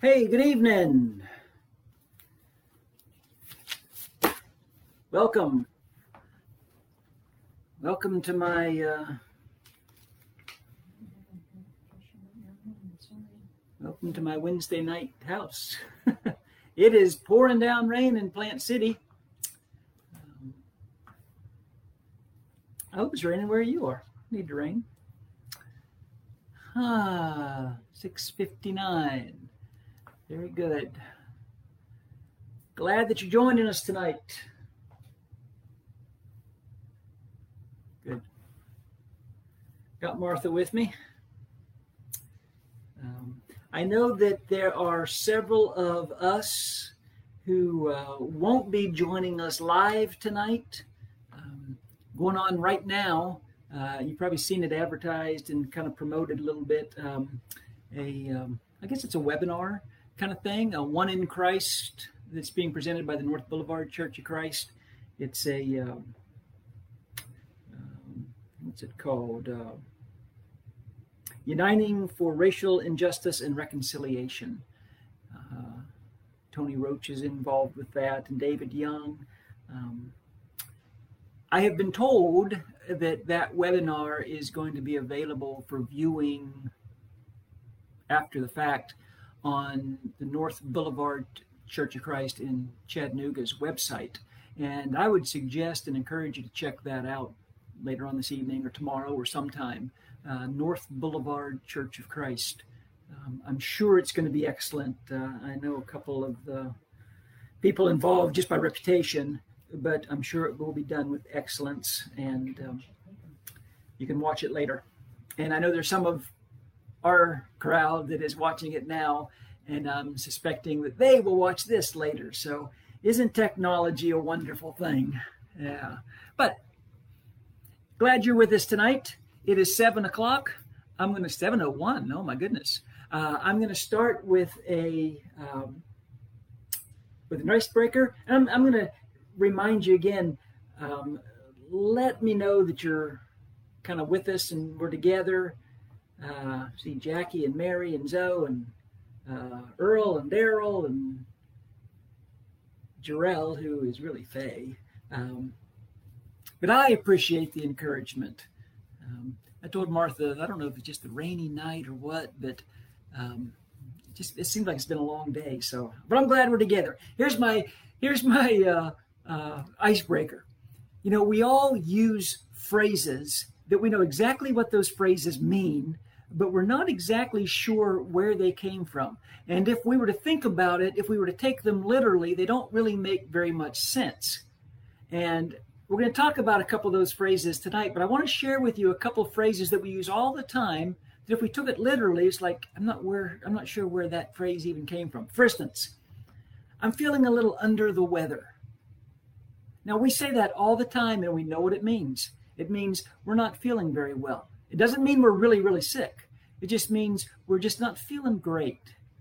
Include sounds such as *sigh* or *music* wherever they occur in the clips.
Hey, good evening. Welcome. Welcome to my uh, welcome to my Wednesday night house. *laughs* it is pouring down rain in Plant City. Um, I hope it's raining where you are. Need to rain. Ah, 659. Very good. Glad that you're joining us tonight. Good. Got Martha with me. Um, I know that there are several of us who uh, won't be joining us live tonight. Um, going on right now, uh, you've probably seen it advertised and kind of promoted a little bit. Um, a, um, I guess it's a webinar kind of thing, a one in Christ that's being presented by the North Boulevard Church of Christ. It's a um, um, what's it called? Uh, Uniting for Racial Injustice and Reconciliation. Uh, Tony Roach is involved with that, and David Young. Um, I have been told that that webinar is going to be available for viewing after the fact on the North Boulevard Church of Christ in Chattanooga's website. And I would suggest and encourage you to check that out later on this evening or tomorrow or sometime. Uh, North Boulevard Church of Christ. Um, I'm sure it's going to be excellent. Uh, I know a couple of the people involved just by reputation, but I'm sure it will be done with excellence. And um, you can watch it later. And I know there's some of our crowd that is watching it now, and I'm suspecting that they will watch this later. So, isn't technology a wonderful thing? Yeah. But glad you're with us tonight. It is seven o'clock. I'm going to seven oh one. Oh my goodness. Uh, I'm going to start with a um, with an icebreaker, and I'm, I'm going to remind you again. Um, let me know that you're kind of with us and we're together uh, see Jackie and Mary and Zoe and uh, Earl and Daryl and Jarrell, who is really Faye. Um, but I appreciate the encouragement. Um, I told Martha, I don't know if it's just the rainy night or what, but um, it just it seems like it's been a long day. So, but I'm glad we're together. Here's my here's my uh, uh, icebreaker. You know, we all use phrases that we know exactly what those phrases mean, but we're not exactly sure where they came from. And if we were to think about it, if we were to take them literally, they don't really make very much sense. And we're going to talk about a couple of those phrases tonight, but I want to share with you a couple of phrases that we use all the time. That if we took it literally, it's like I'm not where I'm not sure where that phrase even came from. For instance, I'm feeling a little under the weather. Now we say that all the time and we know what it means. It means we're not feeling very well. It doesn't mean we're really, really sick. It just means we're just not feeling great.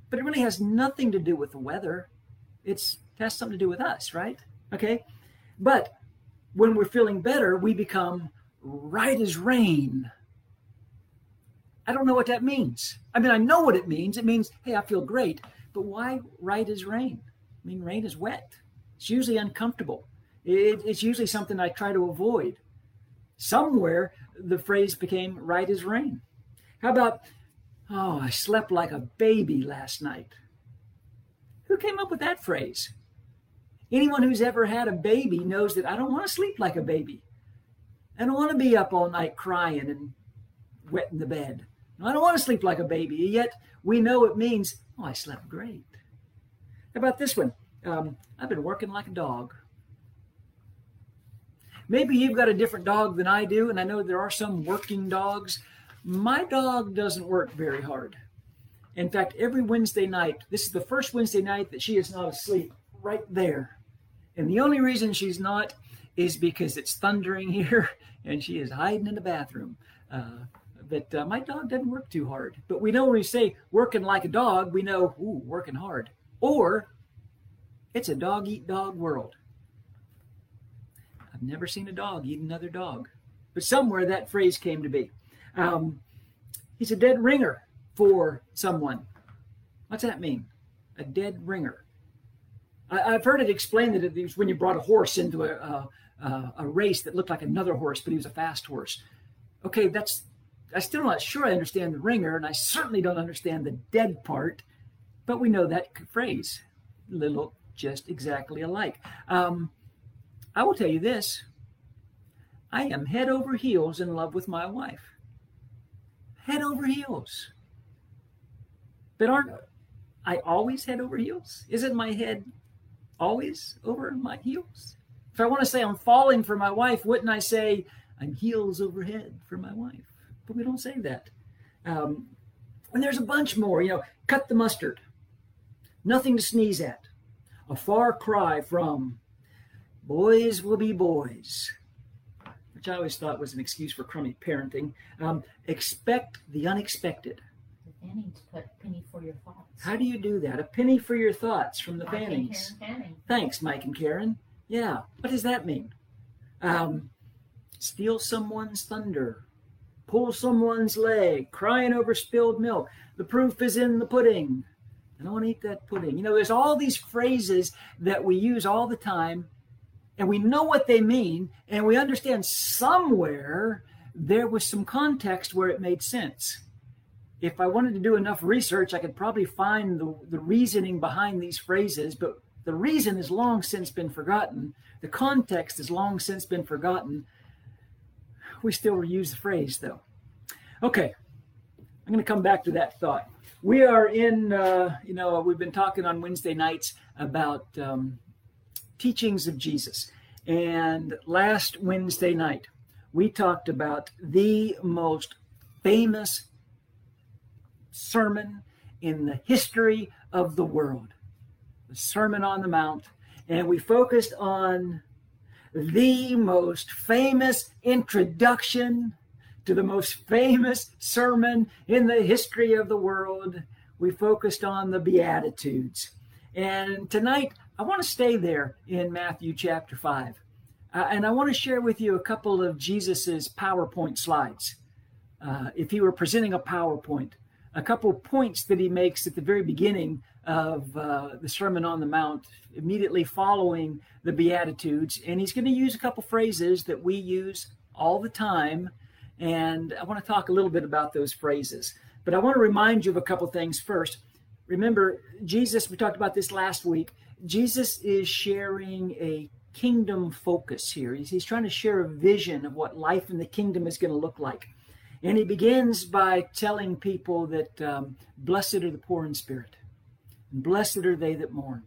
But it really has nothing to do with the weather. It's, it has something to do with us, right? Okay. But when we're feeling better, we become right as rain. I don't know what that means. I mean, I know what it means. It means, hey, I feel great. But why right as rain? I mean, rain is wet. It's usually uncomfortable. It, it's usually something I try to avoid. Somewhere the phrase became right as rain. How about, oh, I slept like a baby last night? Who came up with that phrase? Anyone who's ever had a baby knows that I don't want to sleep like a baby. I don't want to be up all night crying and wetting the bed. I don't want to sleep like a baby. Yet we know it means, oh, I slept great. How about this one? Um, I've been working like a dog. Maybe you've got a different dog than I do, and I know there are some working dogs. My dog doesn't work very hard. In fact, every Wednesday night, this is the first Wednesday night that she is not asleep, right there. And the only reason she's not is because it's thundering *laughs* here and she is hiding in the bathroom. Uh, but uh, my dog doesn't work too hard. But we know when we say working like a dog, we know, ooh, working hard. Or it's a dog eat dog world. I've never seen a dog eat another dog. But somewhere that phrase came to be. Um, he's a dead ringer for someone. What's that mean? a dead ringer. I, have heard it explained that it was when you brought a horse into a, a, a race that looked like another horse, but he was a fast horse. Okay, that's I'm still not sure I understand the ringer, and I certainly don't understand the dead part, but we know that phrase. Little just exactly alike. Um, I will tell you this I am head over heels in love with my wife. Head over heels. But aren't I always head over heels? Isn't my head always over my heels? If I want to say I'm falling for my wife, wouldn't I say I'm heels over head for my wife? But we don't say that. Um, and there's a bunch more, you know, cut the mustard. Nothing to sneeze at. A far cry from boys will be boys, which I always thought was an excuse for crummy parenting. Um, expect the unexpected. The Fannings put penny for your thoughts. How do you do that? A penny for your thoughts from the Mike Fannings. Fanning. Thanks, Mike and Karen. Yeah. What does that mean? Um, steal someone's thunder, pull someone's leg, crying over spilled milk. The proof is in the pudding. I don't want to eat that pudding. You know, there's all these phrases that we use all the time, and we know what they mean, and we understand somewhere there was some context where it made sense. If I wanted to do enough research, I could probably find the, the reasoning behind these phrases, but the reason has long since been forgotten. The context has long since been forgotten. We still use the phrase, though. Okay, I'm going to come back to that thought. We are in, uh, you know, we've been talking on Wednesday nights about um, teachings of Jesus. And last Wednesday night, we talked about the most famous sermon in the history of the world the Sermon on the Mount. And we focused on the most famous introduction to the most famous sermon in the history of the world. We focused on the Beatitudes. And tonight, I want to stay there in Matthew chapter 5. Uh, and I want to share with you a couple of Jesus's PowerPoint slides. Uh, if he were presenting a PowerPoint, a couple points that he makes at the very beginning of uh, the Sermon on the Mount, immediately following the Beatitudes. And he's going to use a couple phrases that we use all the time. And I want to talk a little bit about those phrases. But I want to remind you of a couple things first. Remember, Jesus, we talked about this last week. Jesus is sharing a kingdom focus here. He's, he's trying to share a vision of what life in the kingdom is going to look like. And he begins by telling people that um, blessed are the poor in spirit and blessed are they that mourn.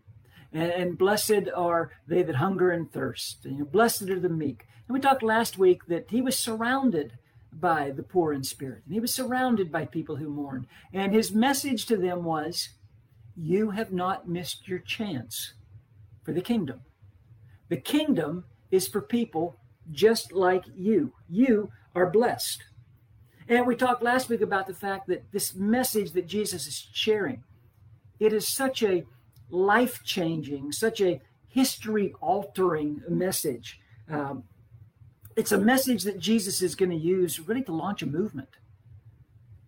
And, and blessed are they that hunger and thirst. And, you know, blessed are the meek. And we talked last week that he was surrounded by the poor in spirit. And he was surrounded by people who mourned. And his message to them was, You have not missed your chance for the kingdom. The kingdom is for people just like you. You are blessed. And we talked last week about the fact that this message that Jesus is sharing it is such a life changing, such a history altering message. Um, it's a message that Jesus is going to use really to launch a movement.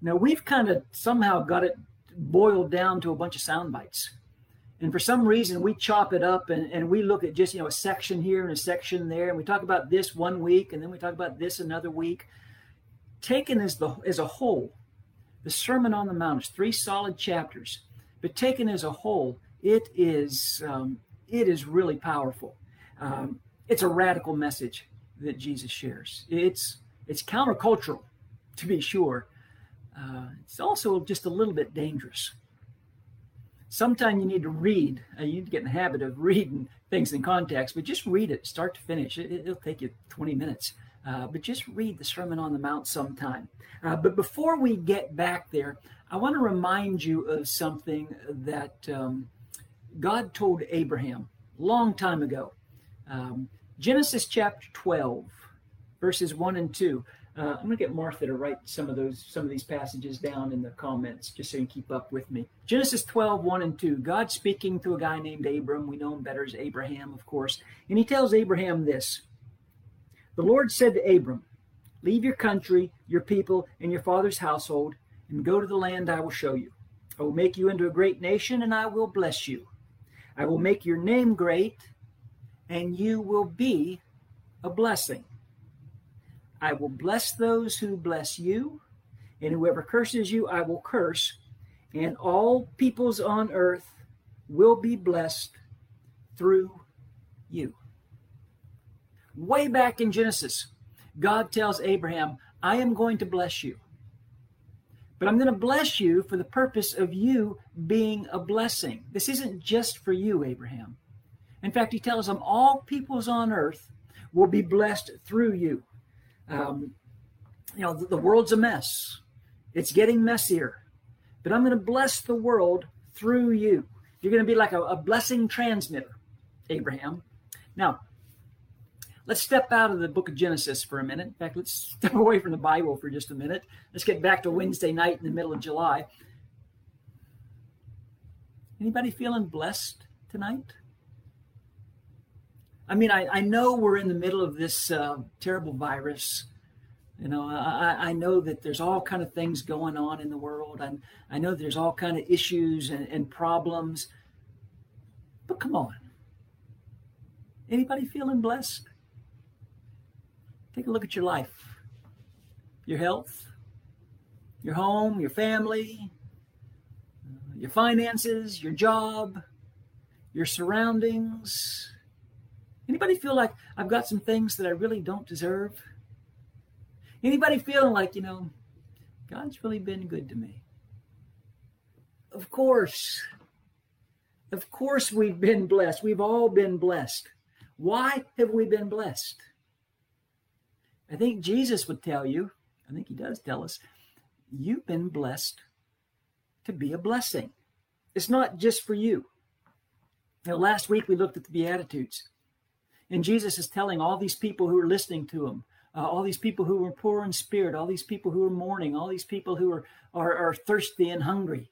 Now, we've kind of somehow got it boiled down to a bunch of sound bites. And for some reason, we chop it up and, and we look at just, you know, a section here and a section there. And we talk about this one week and then we talk about this another week. Taken as, the, as a whole, the Sermon on the Mount is three solid chapters but taken as a whole, it is um, it is really powerful. Um, it's a radical message that Jesus shares. It's it's countercultural, to be sure. Uh, it's also just a little bit dangerous. Sometimes you need to read. Uh, you need to get in the habit of reading things in context, but just read it start to finish. It, will take you 20 minutes. Uh, but just read the Sermon on the Mount sometime. Uh, but before we get back there, I want to remind you of something that um, God told Abraham a long time ago. Um, Genesis chapter 12, verses 1 and 2. Uh, I'm going to get Martha to write some of those, some of these passages down in the comments, just so you can keep up with me. Genesis 12, 1 and 2. God speaking to a guy named Abram. We know him better as Abraham, of course. And he tells Abraham this The Lord said to Abram, Leave your country, your people, and your father's household and go to the land I will show you. I will make you into a great nation, and I will bless you. I will make your name great, and you will be a blessing. I will bless those who bless you, and whoever curses you, I will curse, and all peoples on earth will be blessed through you. Way back in Genesis, God tells Abraham, I am going to bless you. But I'm going to bless you for the purpose of you being a blessing. This isn't just for you, Abraham. In fact, he tells them, All peoples on earth will be blessed through you. Um, you know, the, the world's a mess, it's getting messier. But I'm going to bless the world through you. You're going to be like a, a blessing transmitter, Abraham. Now, Let's step out of the book of Genesis for a minute. In fact, let's *laughs* step away from the Bible for just a minute. Let's get back to Wednesday night in the middle of July. Anybody feeling blessed tonight? I mean, I, I know we're in the middle of this uh, terrible virus. You know, I, I know that there's all kind of things going on in the world. and I know there's all kind of issues and, and problems. But come on. Anybody feeling blessed? Take a look at your life, your health, your home, your family, your finances, your job, your surroundings. Anybody feel like I've got some things that I really don't deserve? Anybody feeling like, you know, God's really been good to me? Of course. Of course, we've been blessed. We've all been blessed. Why have we been blessed? I think Jesus would tell you, I think he does tell us, you've been blessed to be a blessing. It's not just for you. Now, last week we looked at the Beatitudes, and Jesus is telling all these people who are listening to him, uh, all these people who are poor in spirit, all these people who are mourning, all these people who are, are, are thirsty and hungry.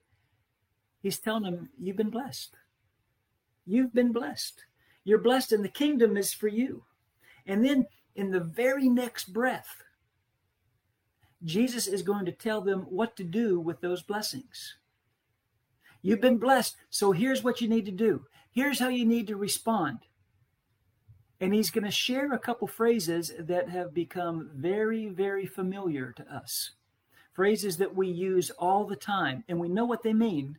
He's telling them, You've been blessed. You've been blessed. You're blessed, and the kingdom is for you. And then in the very next breath, Jesus is going to tell them what to do with those blessings. You've been blessed, so here's what you need to do. Here's how you need to respond. And he's going to share a couple phrases that have become very, very familiar to us. Phrases that we use all the time, and we know what they mean.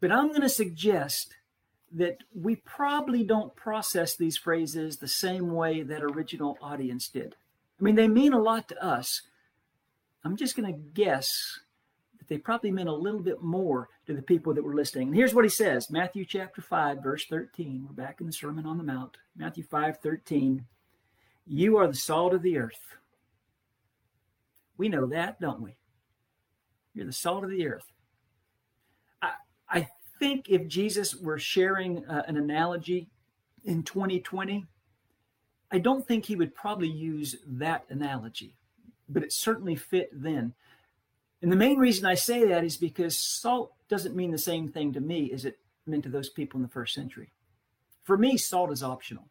But I'm going to suggest that we probably don't process these phrases the same way that original audience did. I mean, they mean a lot to us. I'm just going to guess they probably meant a little bit more to the people that were listening. And here's what he says Matthew chapter 5, verse 13. We're back in the Sermon on the Mount. Matthew 5, 13. You are the salt of the earth. We know that, don't we? You're the salt of the earth. I, I think if Jesus were sharing uh, an analogy in 2020, I don't think he would probably use that analogy, but it certainly fit then. And the main reason I say that is because salt doesn't mean the same thing to me as it meant to those people in the first century. For me, salt is optional.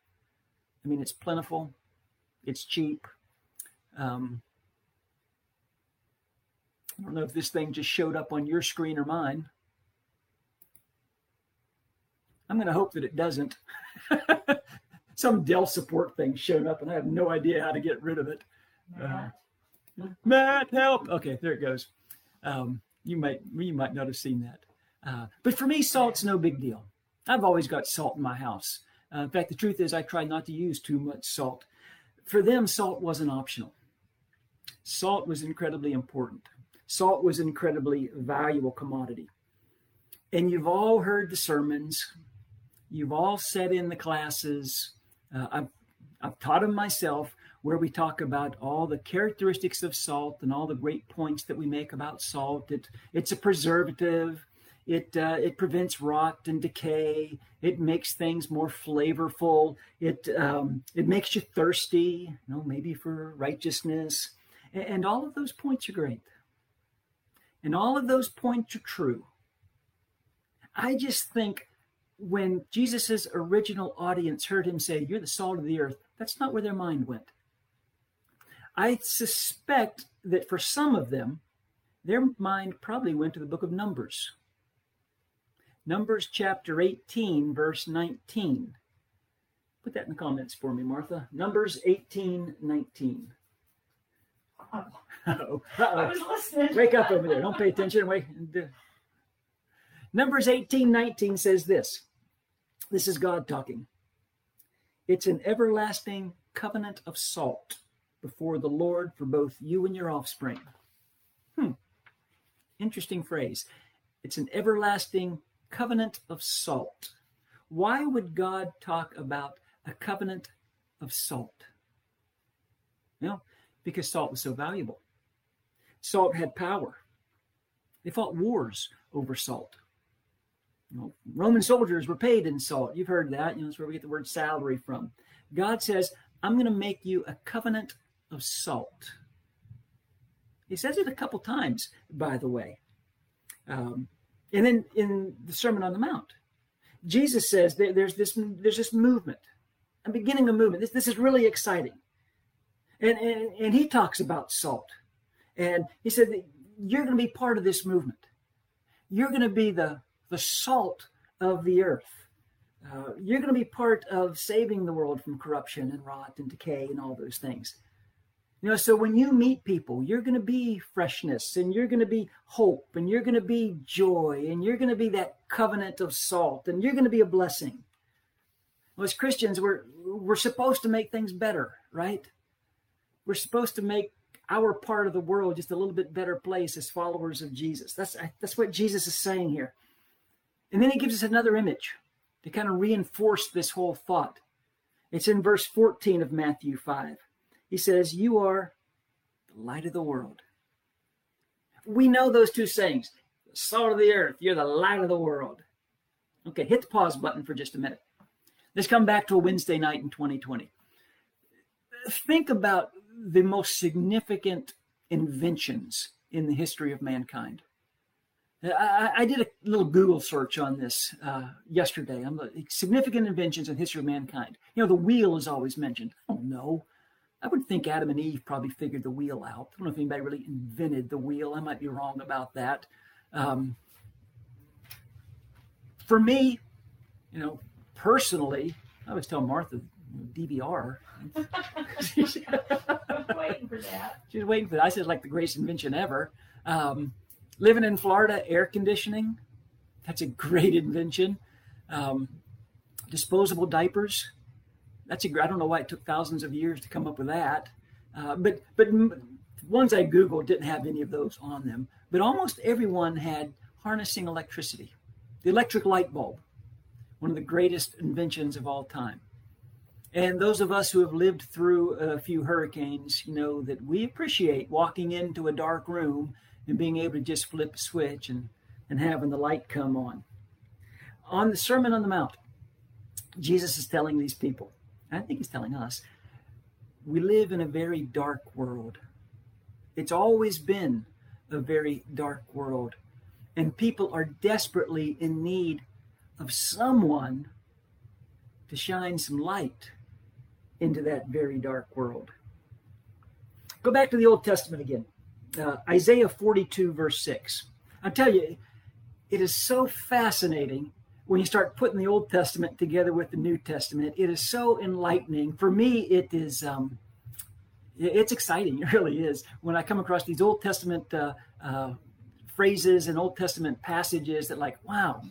I mean, it's plentiful, it's cheap. Um, I don't know if this thing just showed up on your screen or mine. I'm going to hope that it doesn't. *laughs* Some Dell support thing showed up, and I have no idea how to get rid of it. Matt, uh, Matt help! Okay, there it goes. Um, you might you might not have seen that. Uh, but for me, salt's no big deal. I've always got salt in my house. Uh, in fact, the truth is, I try not to use too much salt. For them, salt wasn't optional. Salt was incredibly important. Salt was incredibly valuable commodity. And you've all heard the sermons You've all sat in the classes. Uh, I've, I've taught them myself where we talk about all the characteristics of salt and all the great points that we make about salt. It, it's a preservative. It, uh, it prevents rot and decay. It makes things more flavorful. It, um, it makes you thirsty, you know, maybe for righteousness. And, and all of those points are great. And all of those points are true. I just think when Jesus' original audience heard him say, You're the salt of the earth, that's not where their mind went. I suspect that for some of them, their mind probably went to the book of Numbers. Numbers chapter 18, verse 19. Put that in the comments for me, Martha. Numbers 18, 19. Oh, *laughs* Uh-oh. I was listening. Wake up over there. Don't pay attention. Wait. Numbers 18, 19 says this. This is God talking. It's an everlasting covenant of salt before the Lord for both you and your offspring. Hmm. Interesting phrase. It's an everlasting covenant of salt. Why would God talk about a covenant of salt? Well, because salt was so valuable. Salt had power. They fought wars over salt. You know, Roman soldiers were paid in salt. You've heard that. You know, that's where we get the word salary from. God says, I'm going to make you a covenant of salt. He says it a couple times, by the way. Um, and then in the Sermon on the Mount, Jesus says there, there's this there's this movement, a beginning of movement. This, this is really exciting. And, and, and he talks about salt. And he said, that You're going to be part of this movement. You're going to be the, the salt of the earth. Uh, you're going to be part of saving the world from corruption and rot and decay and all those things. You know, so when you meet people, you're going to be freshness and you're going to be hope and you're going to be joy and you're going to be that covenant of salt and you're going to be a blessing. Well, as Christians, we're we're supposed to make things better, right? We're supposed to make our part of the world just a little bit better place as followers of Jesus. That's that's what Jesus is saying here. And then he gives us another image to kind of reinforce this whole thought. It's in verse 14 of Matthew 5. He says, You are the light of the world. We know those two sayings the salt of the earth, you're the light of the world. Okay, hit the pause button for just a minute. Let's come back to a Wednesday night in 2020. Think about the most significant inventions in the history of mankind. I, I did a little Google search on this uh, yesterday. I'm significant inventions in history of mankind. You know, the wheel is always mentioned. Oh no, I would think Adam and Eve probably figured the wheel out. I don't know if anybody really invented the wheel. I might be wrong about that. Um, for me, you know, personally, I always tell Martha DVR. *laughs* Waiting for that. *laughs* She's waiting for that. I said like the greatest invention ever. Um, living in Florida, air conditioning. That's a great invention. Um, disposable diapers. That's a. I don't know why it took thousands of years to come up with that. Uh, but but ones I googled didn't have any of those on them. But almost everyone had harnessing electricity. The electric light bulb, one of the greatest inventions of all time. And those of us who have lived through a few hurricanes know that we appreciate walking into a dark room and being able to just flip a switch and, and having the light come on. On the Sermon on the Mount, Jesus is telling these people, I think he's telling us, we live in a very dark world. It's always been a very dark world. And people are desperately in need of someone to shine some light into that very dark world. Go back to the Old Testament again. Uh, Isaiah 42, verse 6. I tell you, it is so fascinating when you start putting the Old Testament together with the New Testament. It is so enlightening. For me, it is. Um, it's exciting. *laughs* It really is. When I come across these Old Testament uh, uh, phrases and Old Testament passages that, like, wow,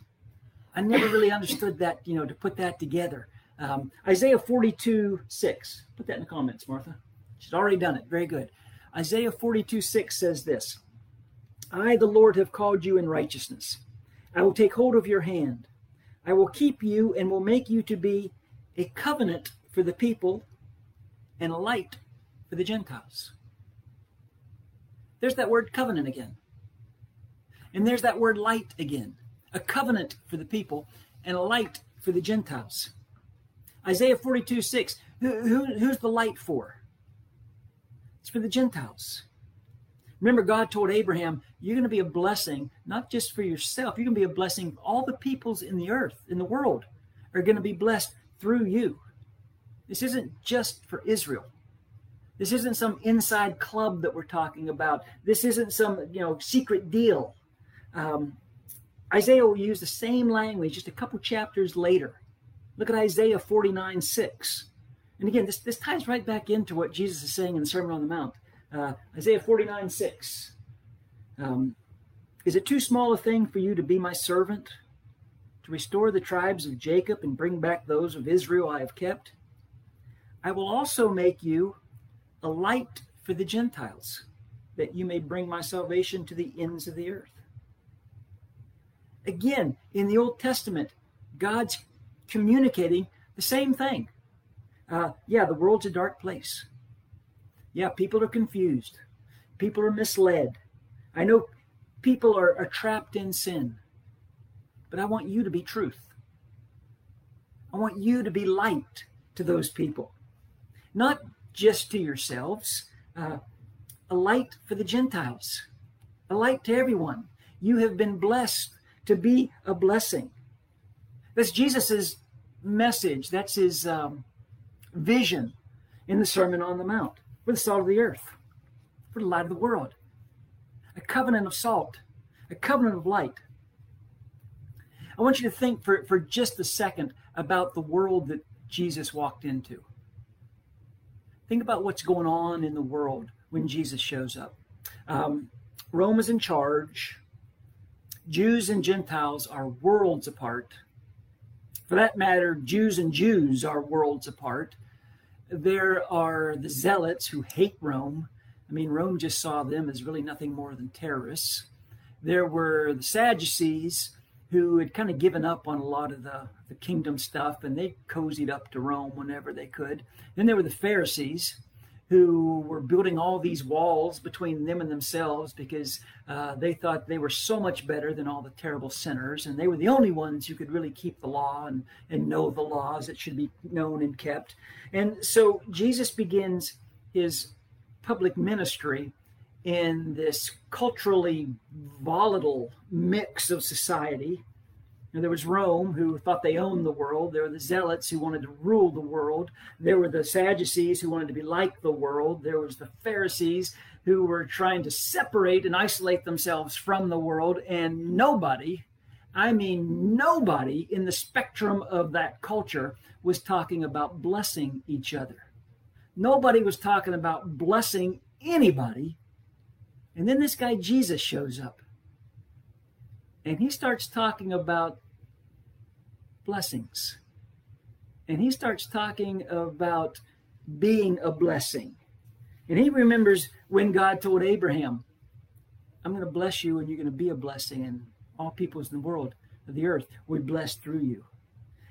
I never really understood that. You know, to put that together. Um, Isaiah 42, 6. Put that in the comments, Martha. She's already done it. Very good. Isaiah 42, 6 says this I, the Lord, have called you in righteousness. I will take hold of your hand. I will keep you and will make you to be a covenant for the people and a light for the Gentiles. There's that word covenant again. And there's that word light again. A covenant for the people and a light for the Gentiles. Isaiah 42, 6. Who, who, who's the light for? It's for the Gentiles. Remember, God told Abraham, You're going to be a blessing, not just for yourself, you're going to be a blessing. All the peoples in the earth, in the world, are going to be blessed through you. This isn't just for Israel. This isn't some inside club that we're talking about. This isn't some you know secret deal. Um, Isaiah will use the same language just a couple chapters later. Look at Isaiah 49 6. And again, this, this ties right back into what Jesus is saying in the Sermon on the Mount. Uh, Isaiah 49 6. Um, is it too small a thing for you to be my servant, to restore the tribes of Jacob and bring back those of Israel I have kept? I will also make you a light for the Gentiles, that you may bring my salvation to the ends of the earth. Again, in the Old Testament, God's communicating the same thing. Uh, yeah, the world's a dark place. Yeah, people are confused. People are misled. I know people are, are trapped in sin. But I want you to be truth. I want you to be light to those people, not just to yourselves, uh, a light for the Gentiles, a light to everyone. You have been blessed to be a blessing. That's Jesus's message. That's his um, vision in the Sermon on the Mount. We're the salt of the earth. We're the light of the world. A covenant of salt, a covenant of light. I want you to think for, for just a second about the world that Jesus walked into. Think about what's going on in the world when Jesus shows up. Um, Rome is in charge. Jews and Gentiles are worlds apart. For that matter, Jews and Jews are worlds apart. There are the zealots who hate Rome. I mean, Rome just saw them as really nothing more than terrorists. There were the Sadducees who had kind of given up on a lot of the, the kingdom stuff and they cozied up to Rome whenever they could. Then there were the Pharisees who were building all these walls between them and themselves because uh, they thought they were so much better than all the terrible sinners, and they were the only ones who could really keep the law and, and know the laws that should be known and kept. And so Jesus begins his public ministry in this culturally volatile mix of society there was Rome, who thought they owned the world. There were the Zealots, who wanted to rule the world. There were the Sadducees, who wanted to be like the world. There was the Pharisees, who were trying to separate and isolate themselves from the world. And nobody, I mean, nobody in the spectrum of that culture was talking about blessing each other. Nobody was talking about blessing anybody. And then this guy Jesus shows up and he starts talking about blessings. And he starts talking about being a blessing. And he remembers when God told Abraham, I'm going to bless you and you're going to be a blessing, and all peoples in the world of the earth will be blessed through you.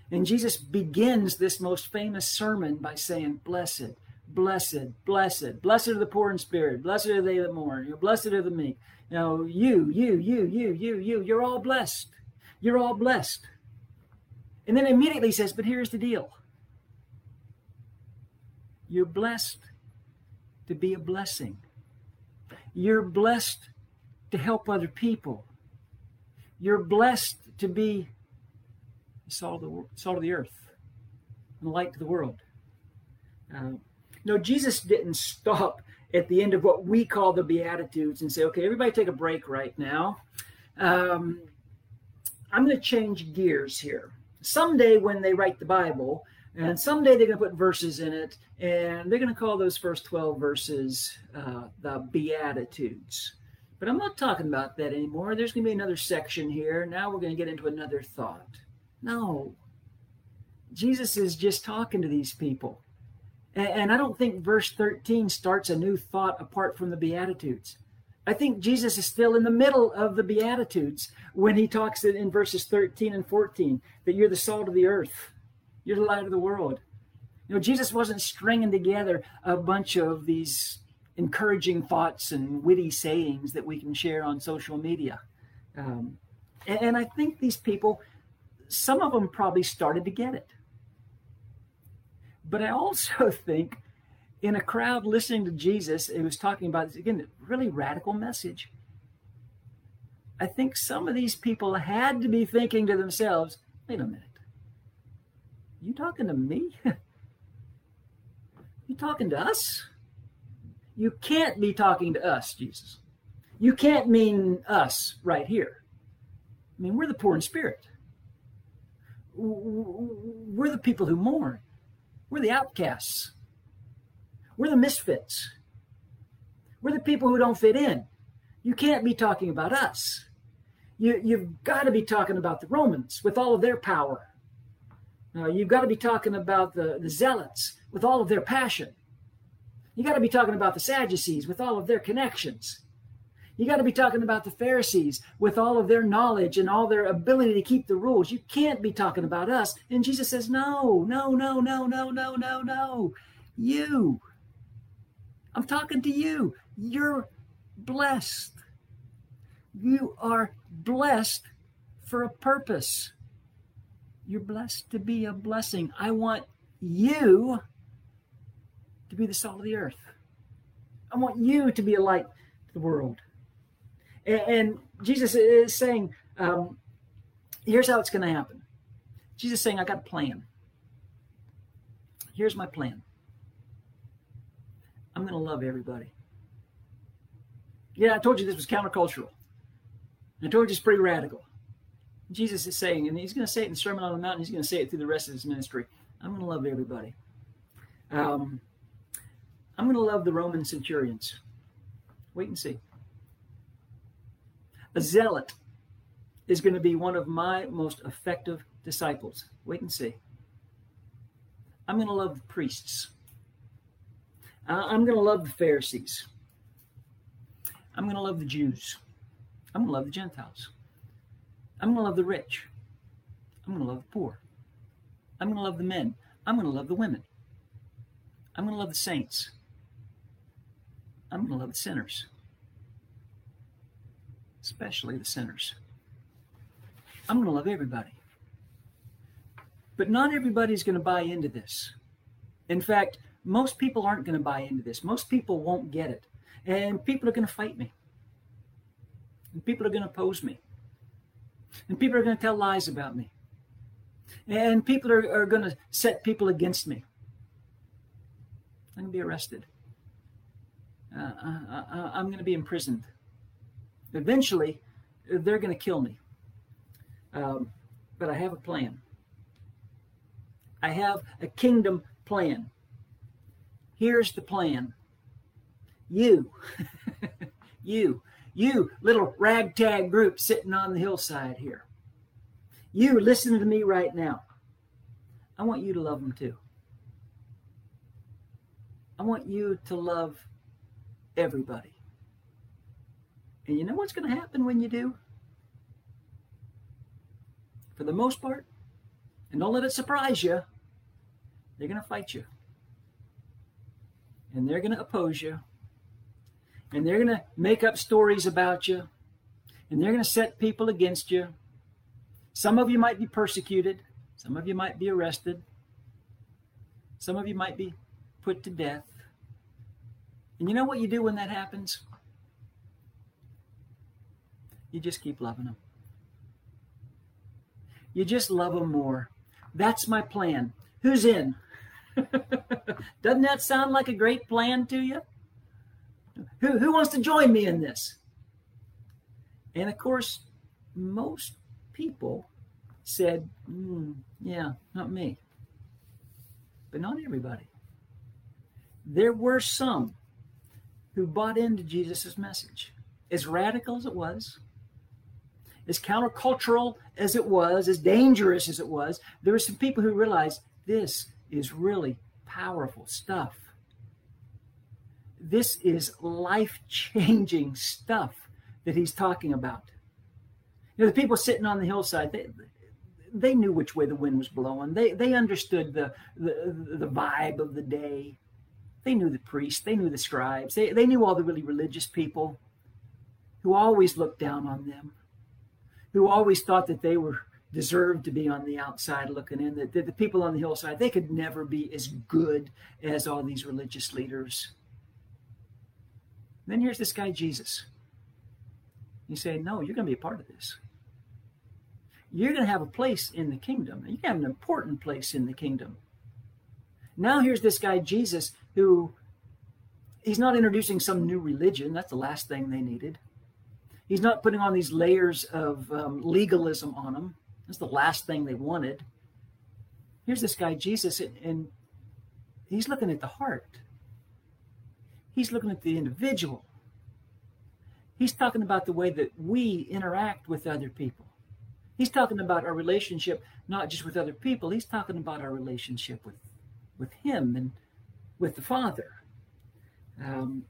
And Jesus begins this most famous sermon by saying, Blessed, blessed, blessed, blessed are the poor in spirit, blessed are they that mourn, you're blessed are the meek, know, you, you, you, you, you, you, you're all blessed. You're all blessed. And then immediately says, but here's the deal. You're blessed to be a blessing. You're blessed to help other people. You're blessed to be the salt of the, salt of the earth and light to the world. Uh, no, Jesus didn't stop at the end of what we call the Beatitudes and say, okay, everybody take a break right now. Um, I'm going to change gears here. Someday, when they write the Bible, and someday they're going to put verses in it, and they're going to call those first 12 verses uh, the Beatitudes. But I'm not talking about that anymore. There's going to be another section here. Now we're going to get into another thought. No. Jesus is just talking to these people. And I don't think verse 13 starts a new thought apart from the Beatitudes. I think Jesus is still in the middle of the Beatitudes when he talks in verses 13 and 14 that you're the salt of the earth, you're the light of the world. You know, Jesus wasn't stringing together a bunch of these encouraging thoughts and witty sayings that we can share on social media. Um, and, and I think these people, some of them probably started to get it. But I also *laughs* think in a crowd listening to Jesus, it was talking about, again, really radical message. I think some of these people had to be thinking to themselves, wait a minute. You talking to me? *laughs* you talking to us? You can't be talking to us, Jesus. You can't mean us right here. I mean, we're the poor in spirit. We're the people who mourn. We're the outcasts. We're the misfits. We're the people who don't fit in. You can't be talking about us. You, you've got to be talking about the Romans with all of their power. Uh, you've got to be talking about the, the Zealots with all of their passion. You got to be talking about the Sadducees with all of their connections. You got to be talking about the Pharisees with all of their knowledge and all their ability to keep the rules. You can't be talking about us. And Jesus says, No, no, no, no, no, no, no, no. You. I'm talking to you. You're blessed. You are blessed for a purpose. You're blessed to be a blessing. I want you to be the salt of the earth. I want you to be a light to the world. And, and Jesus is saying, um, here's how it's going to happen. Jesus is saying, I got a plan. Here's my plan. I'm going to love everybody. Yeah, I told you this was countercultural. I told you it's pretty radical. Jesus is saying, and he's going to say it in the Sermon on the Mount, he's going to say it through the rest of his ministry. I'm going to love everybody. Um, I'm going to love the Roman centurions. Wait and see. A zealot is going to be one of my most effective disciples. Wait and see. I'm going to love the priests. I'm going to love the Pharisees. I'm going to love the Jews. I'm going to love the Gentiles. I'm going to love the rich. I'm going to love the poor. I'm going to love the men. I'm going to love the women. I'm going to love the saints. I'm going to love the sinners, especially the sinners. I'm going to love everybody. But not everybody's going to buy into this. In fact, most people aren't going to buy into this. Most people won't get it. And people are going to fight me. And people are going to oppose me. And people are going to tell lies about me. And people are, are going to set people against me. I'm going to be arrested. Uh, uh, uh, uh I'm going to be imprisoned. Eventually, they're going to kill me. Um, but I have a plan. I have a kingdom plan. Here's the plan. You, *laughs* you, you little ragtag group sitting on the hillside here. You listening to me right now. I want you to love them too. I want you to love everybody. And you know what's going to happen when you do? For the most part, and don't let it surprise you, they're going to fight you. And they're going to oppose you. And they're going to make up stories about you. And they're going to set people against you. Some of you might be persecuted. Some of you might be arrested. Some of you might be put to death. And you know what you do when that happens? You just keep loving them. You just love them more. That's my plan. Who's in? *laughs* Doesn't that sound like a great plan to you? Who, who wants to join me in this? And of course, most people said, mm, yeah, not me. But not everybody. There were some who bought into Jesus' message. As radical as it was, as countercultural as it was, as dangerous as it was, there were some people who realized this is really powerful stuff. This is life changing stuff that he's talking about. You know, the people sitting on the hillside, they, they knew which way the wind was blowing. They, they understood the, the, the vibe of the day. They knew the priests, they knew the scribes, they, they knew all the really religious people who always looked down on them, who always thought that they were deserved to be on the outside looking in, that, that the people on the hillside, they could never be as good as all these religious leaders. And then here's this guy, Jesus. You say, No, you're going to be a part of this. You're going to have a place in the kingdom. You have an important place in the kingdom. Now here's this guy, Jesus, who he's not introducing some new religion. That's the last thing they needed. He's not putting on these layers of um, legalism on them. That's the last thing they wanted. Here's this guy, Jesus, and he's looking at the heart. He's looking at the individual. He's talking about the way that we interact with other people. He's talking about our relationship not just with other people, he's talking about our relationship with, with him and with the Father. Um,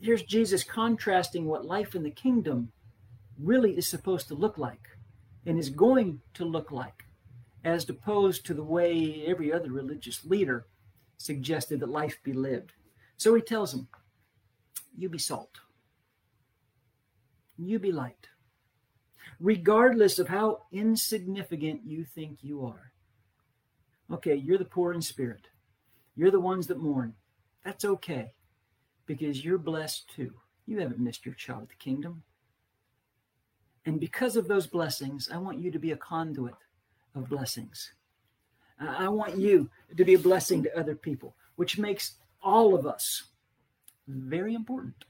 here's Jesus contrasting what life in the kingdom really is supposed to look like and is going to look like, as opposed to the way every other religious leader suggested that life be lived. So he tells them, You be salt, you be light, regardless of how insignificant you think you are. Okay, you're the poor in spirit, you're the ones that mourn. That's okay because you're blessed too. You haven't missed your shot at the kingdom. And because of those blessings, I want you to be a conduit of blessings. I want you to be a blessing to other people, which makes all of us very important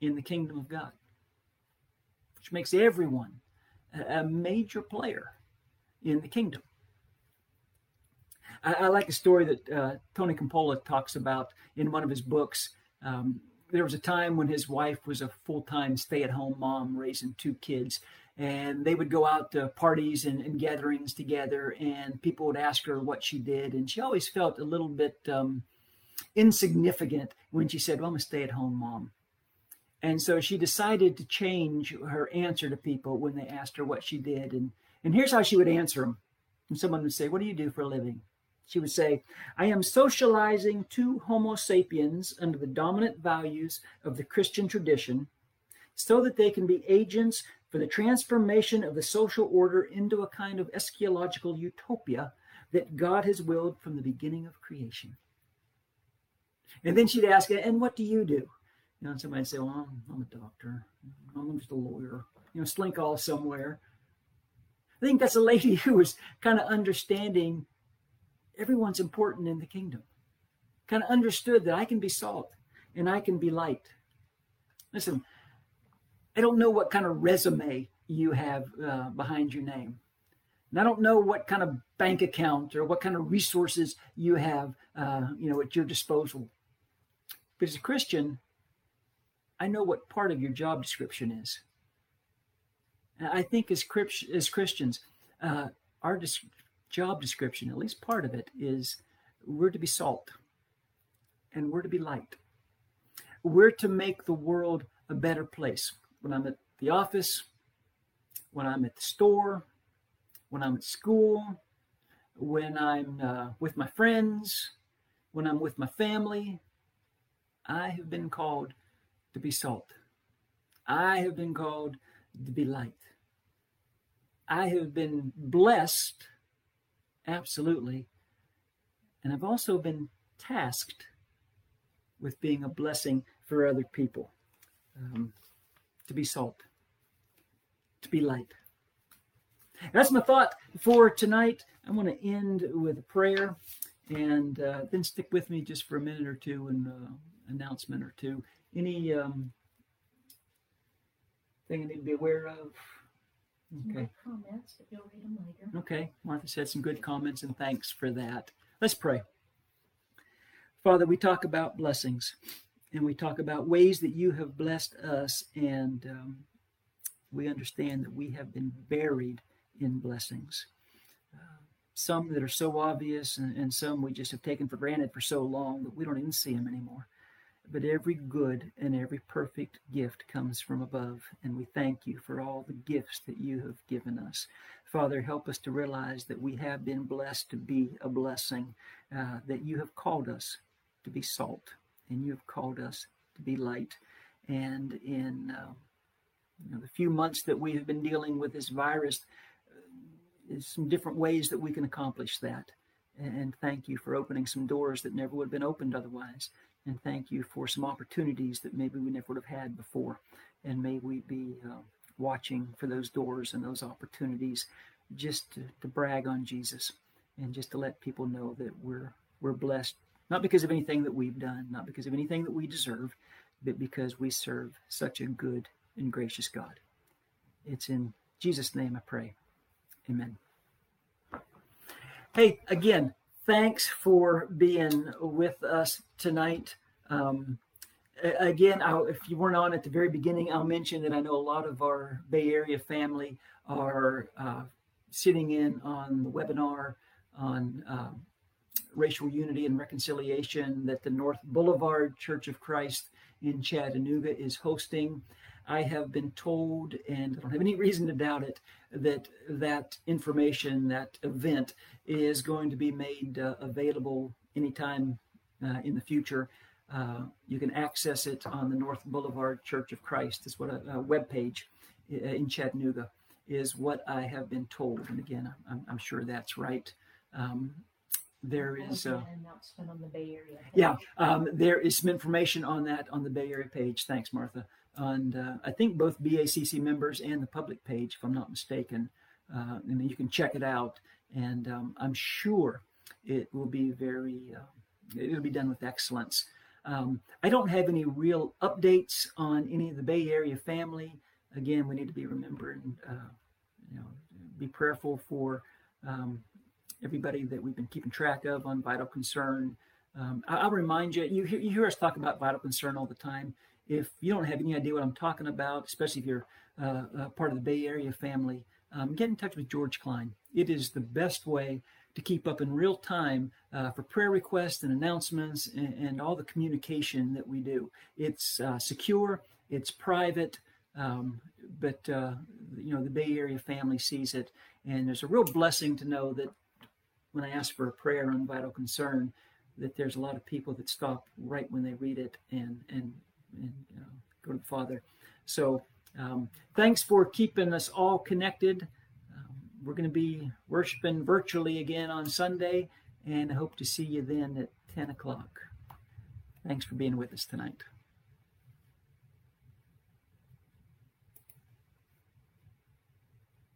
in the kingdom of God, which makes everyone a major player in the kingdom. I, I like a story that uh, Tony Campolo talks about in one of his books. Um, there was a time when his wife was a full time stay at home mom raising two kids. And they would go out to parties and, and, gatherings together, and people would ask her what she did. And she always felt a little bit um, insignificant when she said, Well, I'm a stay at home mom. And so she decided to change her answer to people when they asked her what she did. And, and here's how she would answer them. And someone would say, What do you do for a living? She would say, I am socializing two Homo sapiens under the dominant values of the Christian tradition so that they can be agents for the transformation of the social order into a kind of eschatological utopia that God has willed from the beginning of creation. And then she'd ask, and what do you do? You know, and somebody would say, well, I'm, I'm a doctor. I'm just a lawyer. You know, slink off somewhere. I think that's a lady *laughs* who was kind of understanding everyone's important in the kingdom. Kind of understood that I can be salt and I can be light. Listen, I don't know what kind of resume you have uh, behind your name. And I don't know what kind of bank account or what kind of resources you have, uh, you know, at your disposal. But as a Christian, I know what part of your job description is. I think as, as Christians, uh, our job description, at least part of it, is we're to be salt and we're to be light. We're to make the world a better place. When I'm at the office, when I'm at the store, when I'm at school, when I'm uh, with my friends, when I'm with my family, I have been called to be salt. I have been called to be light. I have been blessed Absolutely. And I've also been tasked with being a blessing for other people, um, to be salt, to be light. That's my thought for tonight. I want to end with a prayer and uh, then stick with me just for a minute or two and uh, announcement or two. Any um, thing I need to be aware of? Okay. Comments, but you'll read them later. Okay. Martha said some good comments and thanks for that. Let's pray. Father, we talk about blessings and we talk about ways that you have blessed us, and um, we understand that we have been buried in blessings. Uh, some that are so obvious, and, and some we just have taken for granted for so long that we don't even see them anymore. But every good and every perfect gift comes from above, and we thank you for all the gifts that you have given us. Father, help us to realize that we have been blessed to be a blessing, uh, that you have called us to be salt, and you have called us to be light. And in uh, you know, the few months that we have been dealing with this virus, uh, some different ways that we can accomplish that. And thank you for opening some doors that never would have been opened otherwise. And thank you for some opportunities that maybe we never would have had before. And may we be uh, watching for those doors and those opportunities just to, to brag on Jesus and just to let people know that we're we're blessed not because of anything that we've done, not because of anything that we deserve, but because we serve such a good and gracious God. It's in Jesus' name I pray. Amen. Hey, again, thanks for being with us tonight. Um, again, I'll, if you weren't on at the very beginning, I'll mention that I know a lot of our Bay Area family are uh, sitting in on the webinar on um, racial unity and reconciliation that the North Boulevard Church of Christ in Chattanooga is hosting. I have been told, and I don't have any reason to doubt it, that that information, that event, is going to be made uh, available anytime uh, in the future. Uh, you can access it on the North Boulevard Church of Christ. Is what a, a web page uh, in Chattanooga is what I have been told. And again, I'm, I'm sure that's right. Um, there is uh, an announcement on the Bay Area. Page. Yeah, um, there is some information on that on the Bay Area page. Thanks, Martha. And uh, I think both BACC members and the public page, if I'm not mistaken. Uh, you can check it out, and um, I'm sure it will be very. Uh, it'll be done with excellence. Um, I don't have any real updates on any of the Bay Area family. Again, we need to be remembering, uh, you know, be prayerful for um, everybody that we've been keeping track of on Vital Concern. Um, I, will remind you, you hear, you hear us talk about Vital Concern all the time. If you don't have any idea what I'm talking about, especially if you're uh, uh, part of the Bay Area family, um, get in touch with George Klein. It is the best way to keep up in real time uh, for prayer requests and announcements and, and, all the communication that we do. It's uh, secure, it's private, um, but uh, you know the Bay Area family sees it, and there's a real blessing to know that when I ask for a prayer on vital concern, that there's a lot of people that stop right when they read it and and and you know, go to the Father. So um, thanks for keeping us all connected. Um, we're going to be worshiping virtually again on Sunday, and I hope to see you then at 10 o'clock. Thanks for being with us tonight.